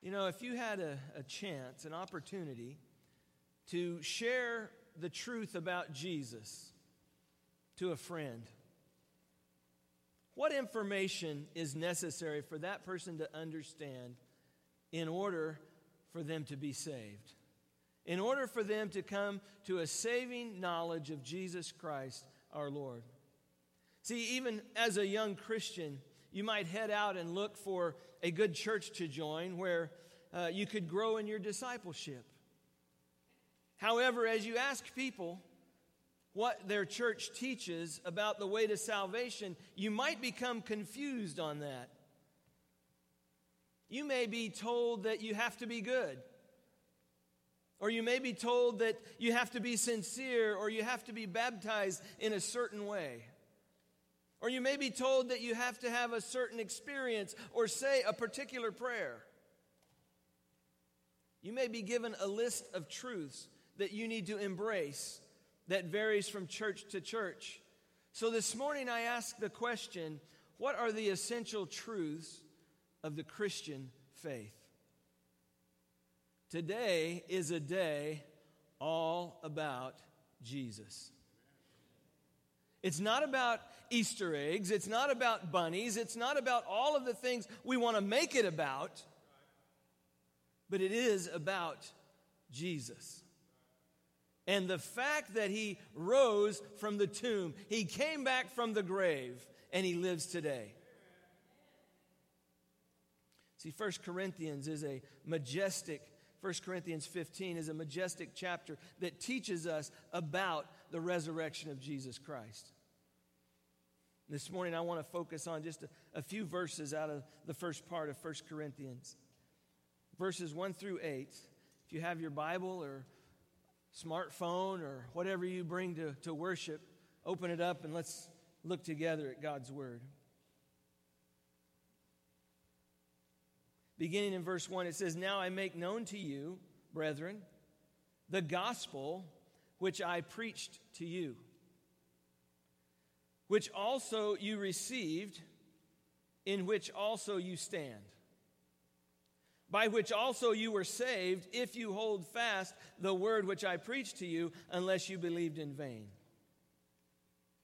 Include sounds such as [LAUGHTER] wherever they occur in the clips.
You know, if you had a, a chance, an opportunity to share the truth about Jesus to a friend, what information is necessary for that person to understand in order for them to be saved? In order for them to come to a saving knowledge of Jesus Christ our Lord? See, even as a young Christian, you might head out and look for a good church to join where uh, you could grow in your discipleship. However, as you ask people what their church teaches about the way to salvation, you might become confused on that. You may be told that you have to be good. Or you may be told that you have to be sincere or you have to be baptized in a certain way. Or you may be told that you have to have a certain experience or say a particular prayer. You may be given a list of truths that you need to embrace that varies from church to church. So this morning I ask the question what are the essential truths of the Christian faith? Today is a day all about Jesus. It's not about Easter eggs. It's not about bunnies. It's not about all of the things we want to make it about. But it is about Jesus. And the fact that he rose from the tomb, he came back from the grave, and he lives today. See, First Corinthians is a majestic 1 Corinthians 15 is a majestic chapter that teaches us about the resurrection of Jesus Christ. This morning, I want to focus on just a, a, few verses out of the first part of 1 Corinthians. Verses 1 through 8. If you have your Bible or smartphone or whatever you bring to, to worship, open it up and let's look together at God's Word. Beginning in verse 1, it says, Now I make known to you, brethren, the gospel which I preached to you, which also you received, in which also you stand, by which also you were saved, if you hold fast the word which I preached to you, unless you believed in vain.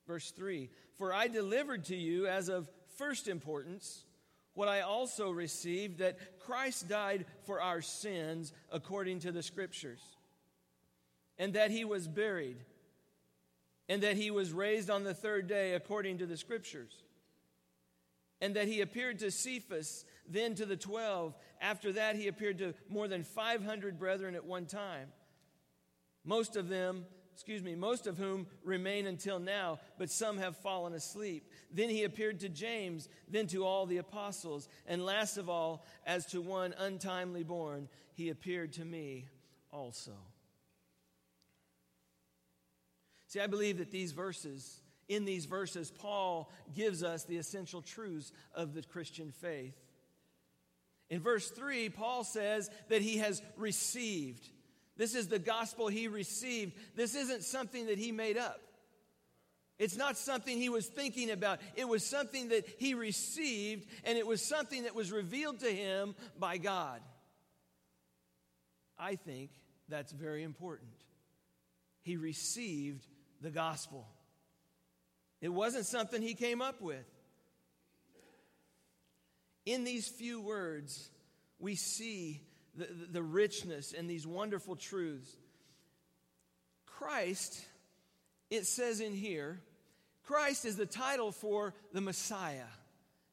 Verse 3 For I delivered to you as of first importance what I also received that Christ died for our sins according to the Scriptures, and that he was buried, and that he was raised on the third day according to the Scriptures, and that he appeared to Cephas, then to the twelve. After that, he appeared to more than 500 brethren at one time, most of them excuse me, most of whom remain until now, but some have fallen asleep. Then he appeared to James, then to all the apostles, and last of all, as to one untimely born, he appeared to me also. See, I believe that these verses, in these verses, Paul gives us the essential truths of the Christian faith. In verse 3, Paul says that he has received. This is the gospel he received. This isn't something that he made up. It's not something he was thinking about. It was something that he received, and it was something that was revealed to him by God. I think that's very important. He received the gospel, it wasn't something he came up with. In these few words, we see the, the richness and these wonderful truths. Christ, it says in here, Christ is the title for the Messiah.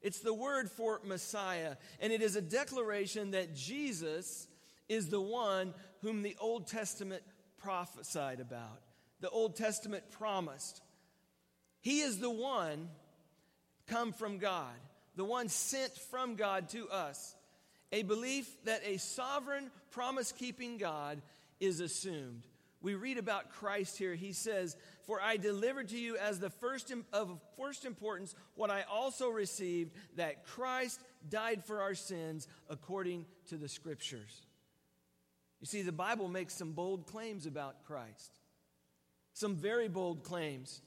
It's the word for Messiah. And it is a declaration that Jesus is the one whom the Old Testament prophesied about, the Old Testament promised. He is the one come from God, the one sent from God to us a belief that a sovereign, promise keeping God is assumed. We read about Christ here. He says, For I delivered to you as the first of first importance what I also received that Christ died for our sins according to the scriptures. You see, the Bible makes some bold claims about Christ, some very bold claims.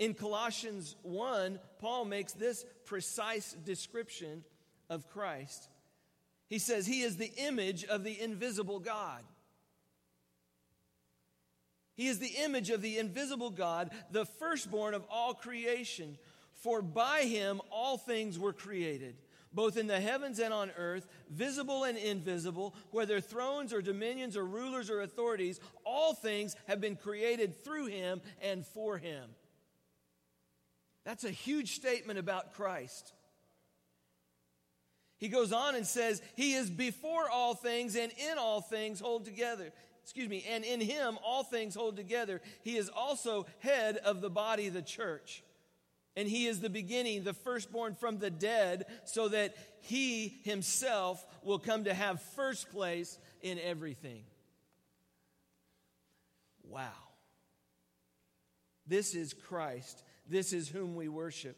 In Colossians 1, Paul makes this precise description of Christ. He says he is the image of the invisible God. He is the image of the invisible God, the firstborn of all creation. For by him all things were created, both in the heavens and on earth, visible and invisible, whether thrones or dominions or rulers or authorities, all things have been created through him and for him. That's a huge statement about Christ. He goes on and says, He is before all things and in all things hold together. Excuse me, and in Him all things hold together. He is also head of the body, the church. And He is the beginning, the firstborn from the dead, so that He Himself will come to have first place in everything. Wow. This is Christ. This is whom we worship.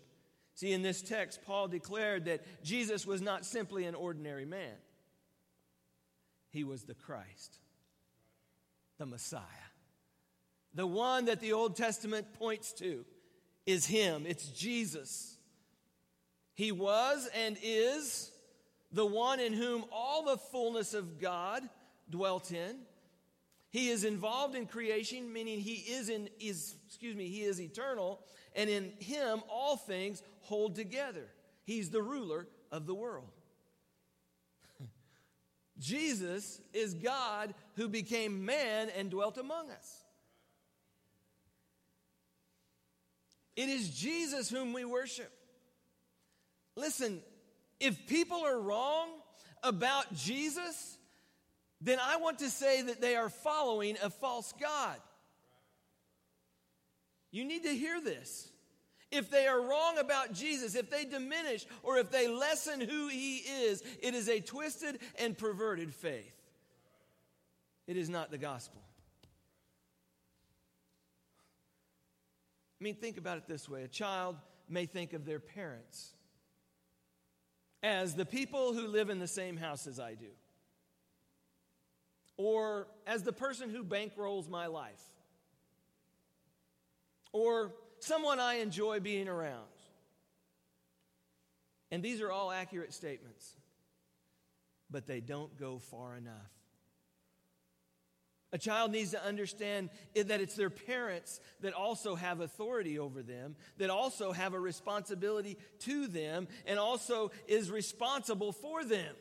See, in this text, Paul declared that Jesus was not simply an ordinary man, he was the Christ, the Messiah. The one that the Old Testament points to is him, it's Jesus. He was and is the one in whom all the fullness of God dwelt in. He is involved in creation, meaning he is in is excuse me, he is eternal, and in him all things hold together. He's the ruler of the world. [LAUGHS] Jesus is God who became man and dwelt among us. It is Jesus whom we worship. Listen, if people are wrong about Jesus, then I want to say that they are following a false God. You need to hear this. If they are wrong about Jesus, if they diminish or if they lessen who he is, it is a twisted and perverted faith. It is not the gospel. I mean, think about it this way a child may think of their parents as the people who live in the same house as I do, or as the person who bankrolls my life or someone I enjoy being around. And these are all accurate statements, but they don't go far enough. A child needs to understand that it's their parents that also have authority over them, that also have a responsibility to them, and also is responsible for them.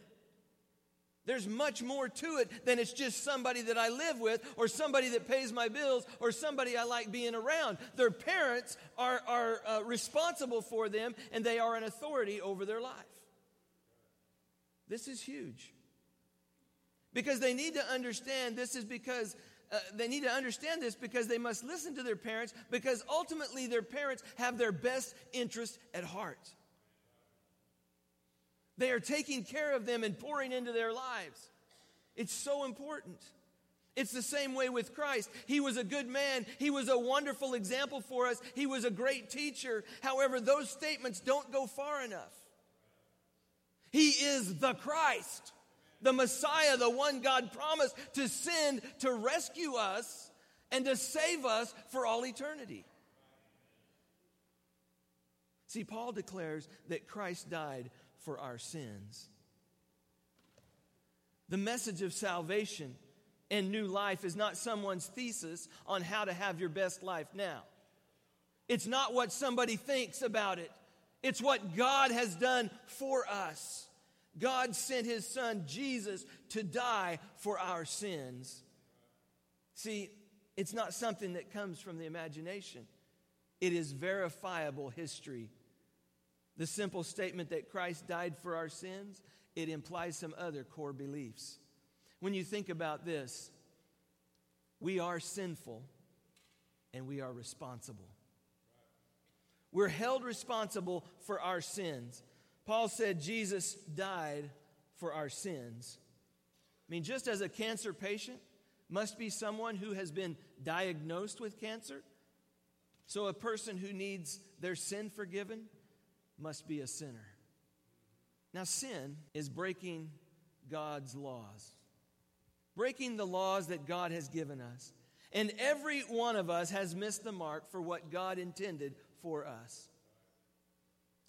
There's much more to it than it's just somebody that I live with or somebody that pays my bills or somebody I like being around. Their parents are, are uh, responsible for them and they are an authority over their life. This is huge. Because they need to understand this is because uh, they need to understand this because they must listen to their parents because ultimately their parents have their best interest at heart. They are taking care of them and pouring into their lives. It's so important. It's the same way with Christ. He was a good man. He was a wonderful example for us. He was a great teacher. However, those statements don't go far enough. He is the Christ, the Messiah, the one God promised to send to rescue us and to save us for all eternity. See, Paul declares that Christ died for our sins. The message of salvation and new life is not someone's thesis on how to have your best life now. It's not what somebody thinks about it. It's what God has done for us. God sent his son Jesus to die for our sins. See, it's not something that comes from the imagination, it is verifiable history the simple statement that Christ died for our sins, it implies some other core beliefs. When you think about this, we are sinful and we are responsible. We're held responsible for our sins. Paul said Jesus died for our sins. I mean, just as a cancer patient must be someone who has been diagnosed with cancer, so a person who needs their sin forgiven must be a sinner. Now, sin is breaking God's laws, breaking the laws that God has given us. And every one of us has missed the mark for what God intended for us.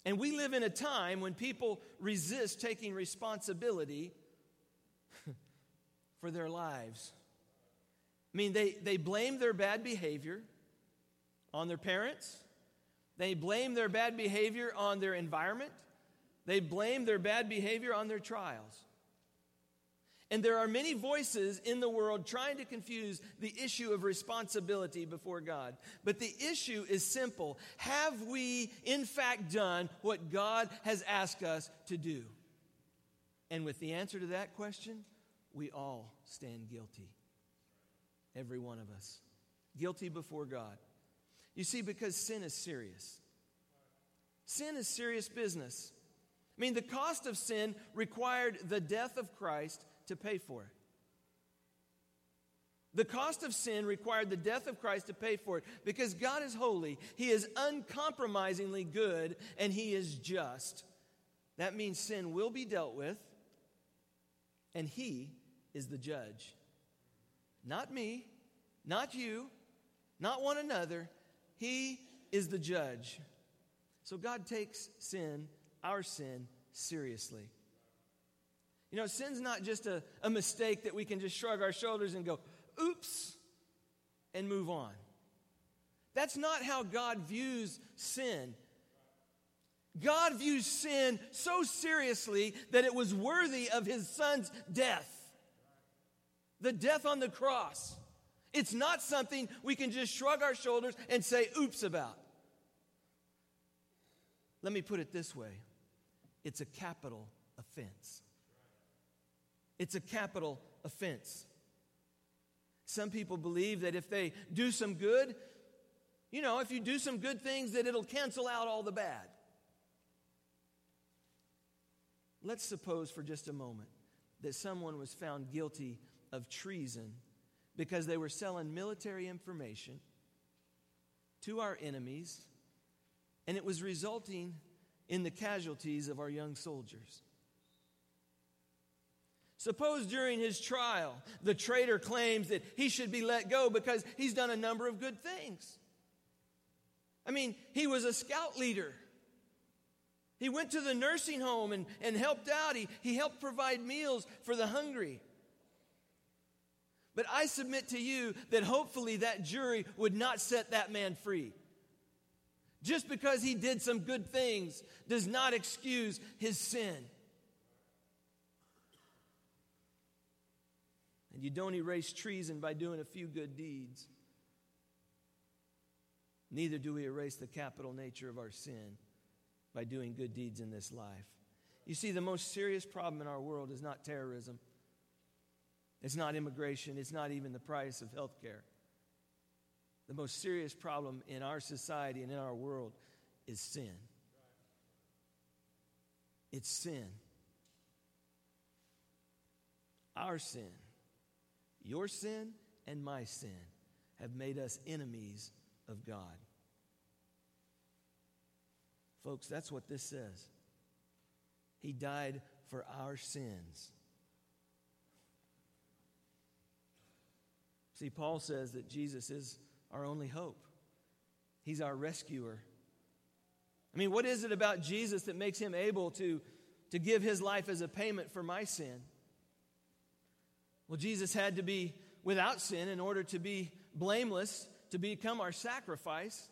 And we live in a time when people resist taking responsibility [LAUGHS] for their lives. I mean, they, they blame their bad behavior on their parents, they blame their bad behavior on their environment, they blame their bad behavior on their trials. And there are many voices in the world trying to confuse the issue of responsibility before God. But the issue is simple Have we, in fact, done what God has asked us to do? And with the answer to that question, we all stand guilty. Every one of us. Guilty before God. You see, because sin is serious. Sin is serious business. I mean, the cost of sin required the death of Christ to pay for it. The cost of sin required the death of Christ to pay for it because God is holy, He is uncompromisingly good, and He is just. That means sin will be dealt with, and He is the judge. Not me, not you, not one another. He is the judge. So God takes sin, our sin, seriously. You know, sin's not just a, a mistake that we can just shrug our shoulders and go, oops, and move on. That's not how God views sin. God views sin so seriously that it was worthy of his son's death. The death on the cross. It's not something we can just shrug our shoulders and say oops about. Let me put it this way it's a capital offense. It's a capital offense. Some people believe that if they do some good, you know, if you do some good things, that it'll cancel out all the bad. Let's suppose for just a moment that someone was found guilty of treason because they were selling military information to our enemies, and it was resulting in the casualties of our young soldiers. Suppose during his trial, the traitor claims that he should be let go because he's done a number of good things. I mean, he was a scout leader. He went to the nursing home and, and helped out. He, he helped provide meals for the hungry. But I submit to you that hopefully that jury would not set that man free. Just because he did some good things does not excuse his sin. And you don't erase treason by doing a few good deeds. Neither do we erase the capital nature of our sin by doing good deeds in this life. You see, the most serious problem in our world is not terrorism, it's not immigration, it's not even the price of health care. The most serious problem in our society and in our world is sin. It's sin. Our sin your sin and my sin have made us enemies of God. Folks, that's what this says. He died for our sins. See, Paul says that Jesus is our only hope, He's our rescuer. I mean, what is it about Jesus that makes Him able to, to give His life as a payment for my sin? Well, Jesus had to be without sin in order to be blameless, to become our sacrifice.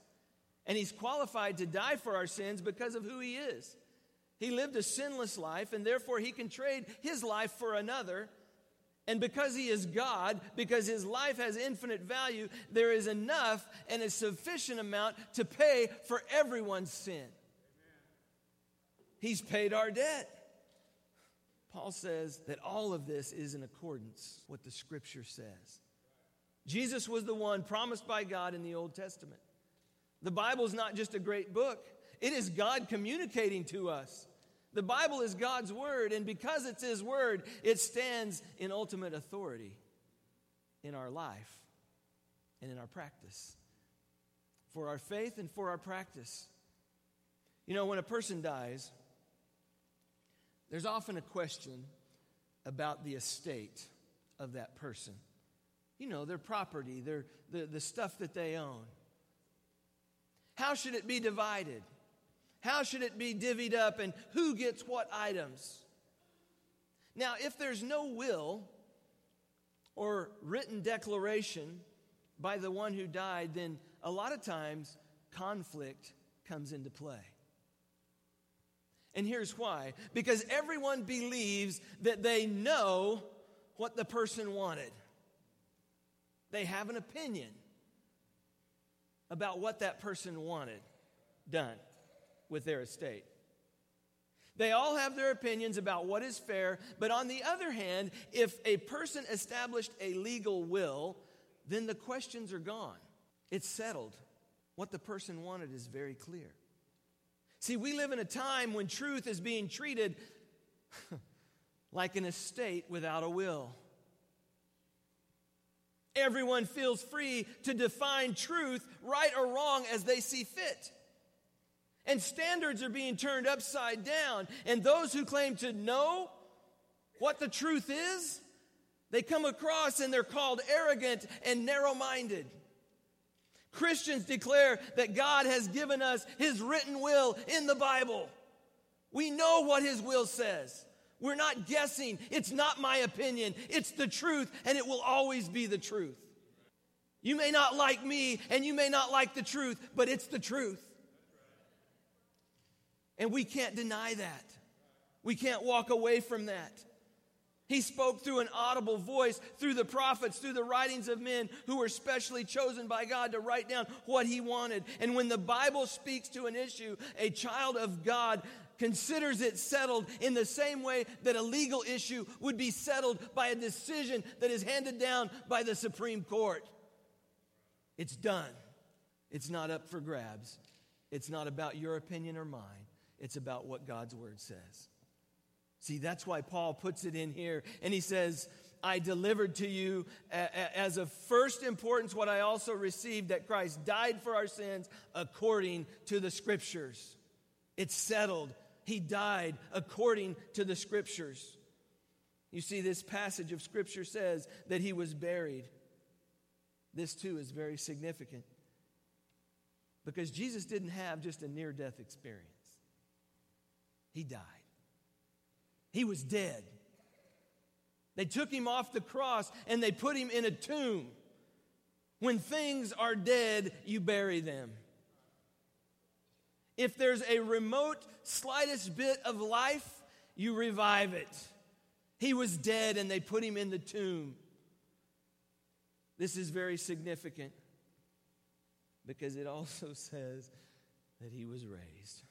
And he's qualified to die for our sins because of who he is. He lived a sinless life, and therefore he can trade his life for another. And because he is God, because his life has infinite value, there is enough and a sufficient amount to pay for everyone's sin. He's paid our debt. Paul says that all of this is in accordance with the scripture says. Jesus was the one promised by God in the Old Testament. The Bible is not just a great book, it is God communicating to us. The Bible is God's word, and because it's His word, it stands in ultimate authority in our life and in our practice. For our faith and for our practice. You know, when a person dies, there's often a question about the estate of that person. You know, their property, their, the, the stuff that they own. How should it be divided? How should it be divvied up and who gets what items? Now, if there's no will, or written declaration by the one who died, then a lot of times conflict comes into play. And here's why because everyone believes that they know what the person wanted, they have an opinion about what that person wanted done with their estate. They all have their opinions about what is fair, but on the other hand, if a person established a legal will, then the questions are gone. It's settled. What the person wanted is very clear. See, we live in a time when truth is being treated [LAUGHS] like an estate without a will. Everyone feels free to define truth, right or wrong, as they see fit. And standards are being turned upside down. And those who claim to know what the truth is, they come across and they're called arrogant and narrow minded. Christians declare that God has given us His written will in the Bible. We know what His will says. We're not guessing. It's not my opinion. It's the truth, and it will always be the truth. You may not like me, and you may not like the truth, but it's the truth. And we can't deny that. We can't walk away from that. He spoke through an audible voice, through the prophets, through the writings of men who were specially chosen by God to write down what he wanted. And when the Bible speaks to an issue, a child of God considers it settled in the same way that a legal issue would be settled by a decision that is handed down by the Supreme Court. It's done. It's not up for grabs. It's not about your opinion or mine. It's about what God's word says. See, that's why Paul puts it in here. And he says, I delivered to you as of first importance what I also received that Christ died for our sins according to the scriptures. It's settled. He died according to the scriptures. You see, this passage of scripture says that he was buried. This too is very significant because Jesus didn't have just a near death experience. He died. He was dead. They took him off the cross and they put him in a tomb. When things are dead, you bury them. If there's a remote, slightest bit of life, you revive it. He was dead and they put him in the tomb. This is very significant because it also [LAUGHS] says that he was raised.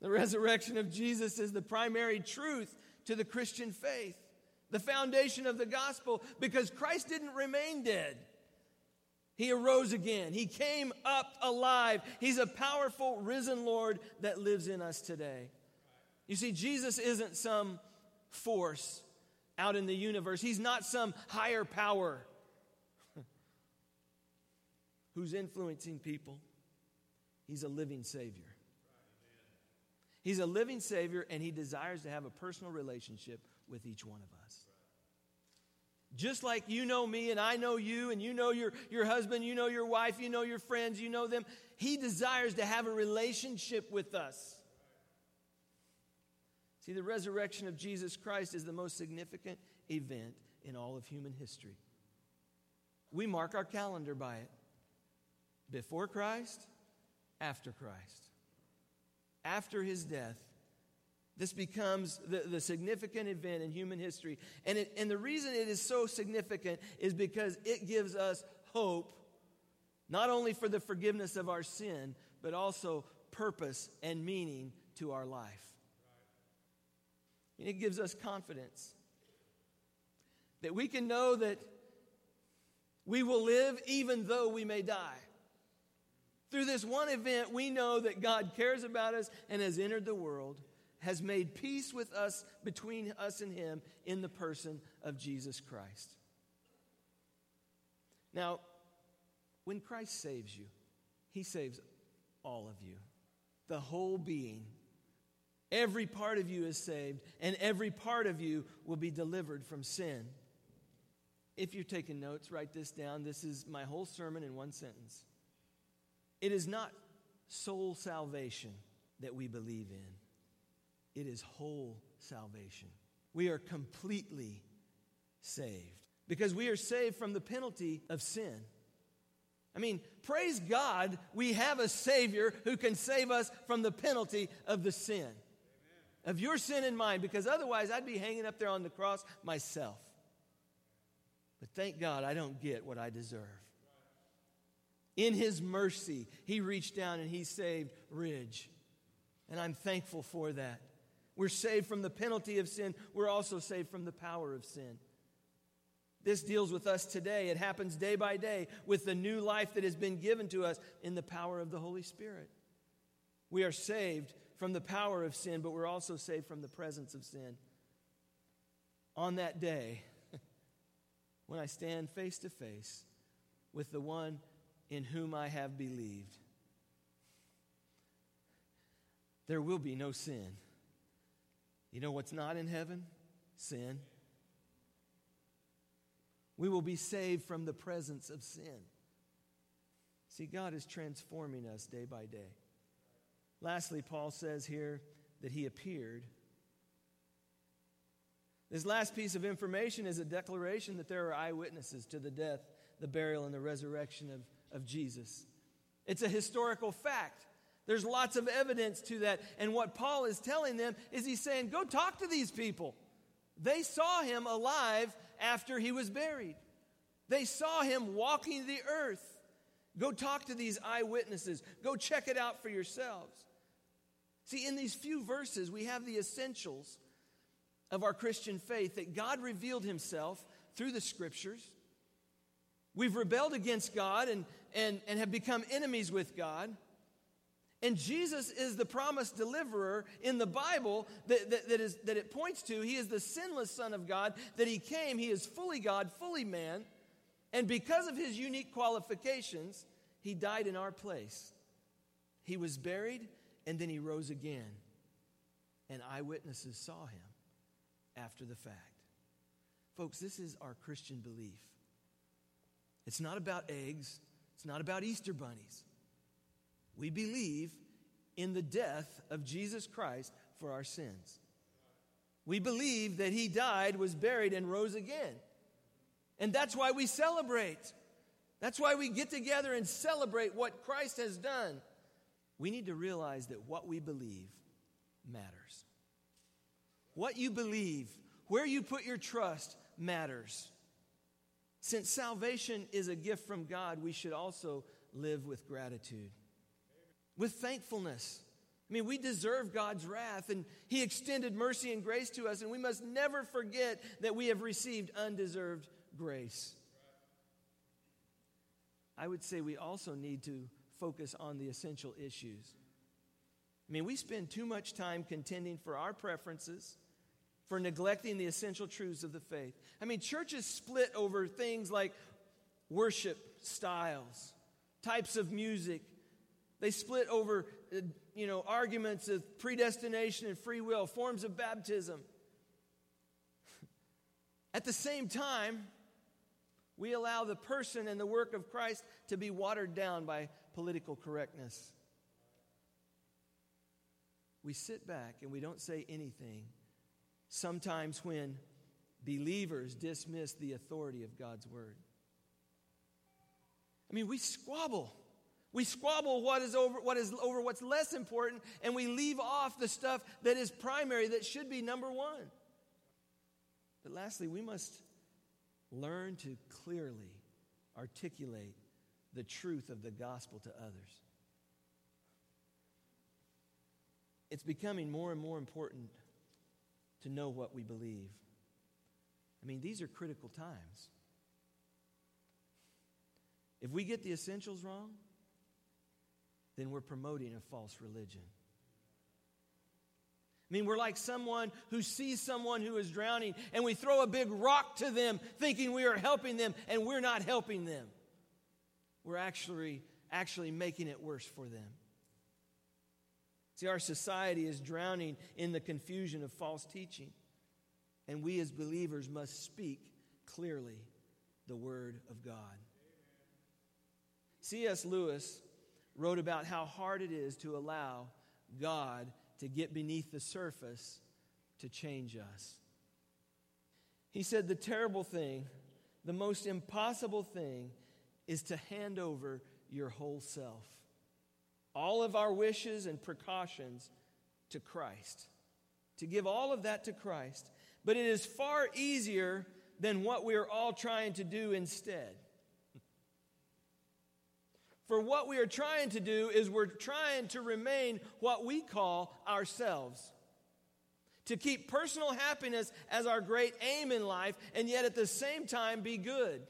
The resurrection of Jesus is the primary truth to the Christian faith, the foundation of the gospel, because Christ didn't remain dead. He arose again. He came up alive. He's a powerful risen Lord that lives in us today. You see, Jesus isn't some force out in the universe, He's not some higher power [LAUGHS] who's influencing people. He's a living Savior. He's a living Savior, and He desires to have a personal relationship with each one of us. Just like you know me and I know you, and you know your, your husband, you know your wife, you know your friends, you know them, He desires to have a relationship with us. See, the resurrection of Jesus Christ is the most significant event in all of human history. We mark our calendar by it before Christ, after Christ after his death, this becomes the, the significant event in human history. And, it, and the reason it is so significant is because it gives us hope, not only for the forgiveness of our sin, but also purpose and meaning to our life. And it gives us confidence that we can know that we will live even though we may die. Through this one event, we know that God cares about us and has entered the world, has made peace with us between us and Him in the person of Jesus Christ. Now, when Christ saves you, He saves all of you, the whole being. Every part of you is saved, and every part of you will be delivered from sin. If you're taking notes, write this down. This is my whole sermon in one sentence. It is not soul salvation that we believe in, it is whole salvation. We are completely saved. Because we are saved from the penalty of sin. I mean, praise God, we have a Savior who can save us from the penalty of the sin, Amen. of your sin and mine, because otherwise I'd be hanging up there on the cross myself. But thank God I don't get what I deserve. In His mercy, He reached down and He saved Ridge. And I'm thankful for that. We're saved from the penalty of sin, we're also saved from the power of sin. This deals with us today. It happens day by day with the new life that has been given to us in the power of the Holy Spirit. We are saved from the power of sin, but we're also saved from the presence of sin. On that day, [LAUGHS] when I stand face to face with the one in whom I have believed, there will be no sin. You know what's not in heaven? Sin we will be saved from the presence of sin. See, God is transforming us day by day. Lastly, Paul says here that he appeared. This last piece of information is a declaration that there are eyewitnesses to the death, the burial, and the resurrection of, of Jesus. It's a historical fact. There's lots of evidence to that. And what Paul is telling them is he's saying, go talk to these people. They saw him alive after he was buried. They saw him walking the earth. Go talk to these eyewitnesses. Go check it out for yourselves. See, in these few verses, we have the essentials of our Christian faith that God revealed himself through the scriptures. We've rebelled against God and, and, and have become enemies with God. And Jesus is the promised deliverer in the Bible that, that, that, is, that it points to. He is the sinless Son of God, that He came. He is fully God, fully man. And because of His unique qualifications, He died in our place. He was buried, and then He rose again. And eyewitnesses saw Him after the fact. Folks, this is our Christian belief. It's not about eggs, it's not about Easter bunnies. We believe in the death of Jesus Christ for our sins. We believe that he died, was buried, and rose again. And that's why we celebrate. That's why we get together and celebrate what Christ has done. We need to realize that what we believe matters. What you believe, where you put your trust, matters. Since salvation is a gift from God, we should also live with gratitude with thankfulness. I mean, we deserve God's wrath, and He extended mercy and grace to us, and we must never forget that we have received undeserved grace. I would say we also need to focus on the essential issues. I mean, we spend too much time contending for our preferences, for neglecting the essential truths of the faith. I mean, churches split over things like worship styles, types of music, they split over, uh, you know, arguments of predestination and free will, forms of baptism. [LAUGHS] At the same time, we allow the person and the work of Christ to be watered down by political correctness. We sit back and we don't say anything. Sometimes when believers dismiss the authority of God's word. I mean, we squabble. We squabble what is over what is over what's less important, and we leave off the stuff that is primary, that should be number one. But lastly, we must learn to clearly articulate the truth of the gospel to others. It's becoming more and more important to know what we believe. I mean, these are critical times. If we get the essentials wrong, then we're promoting a false religion. I mean, we're like someone who sees someone who is drowning and we throw a big rock to them thinking we are helping them and we're not helping them. We're actually, actually making it worse for them. See, our society is drowning in the confusion of false teaching, and we as believers must speak clearly the Word of God. C.S. Lewis wrote about how hard it is to allow God to get beneath the surface to change us. He said, The terrible thing, the most impossible thing, is to hand over your whole self, all of our wishes and precautions to Christ, to give all of that to Christ. But it is far easier than what we're all trying to do instead. [LAUGHS] For what we are trying to do is we're trying to remain what we call ourselves. To keep personal happiness as our great aim in life, and yet at the same time be good.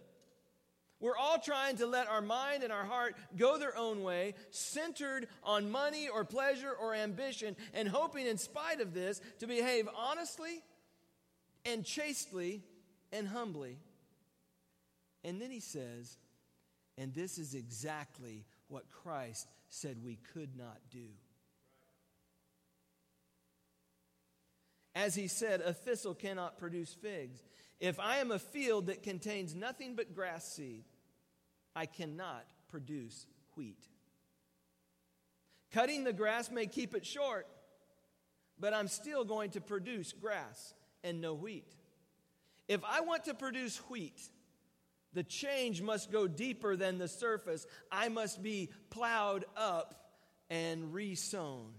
We're all trying to let our mind and our heart go their own way, centered on money or pleasure or ambition, and hoping, in spite of this, to behave honestly and chastely and humbly. And then he says, and this is exactly what Christ said we could not do. As he said, a thistle cannot produce figs. If I am a field that contains nothing but grass seed, I cannot produce wheat. Cutting the grass may keep it short, but I'm still going to produce grass and no wheat. If I want to produce wheat, the change must go deeper than the surface. I must be plowed up and resown.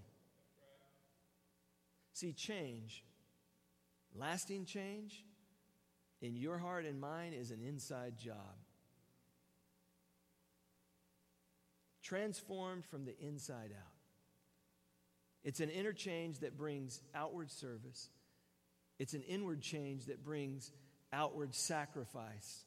See, change, lasting change in your heart and mine is an inside job. Transformed from the inside out. It's an inner change that brings outward service. It's an inward change that brings outward sacrifice.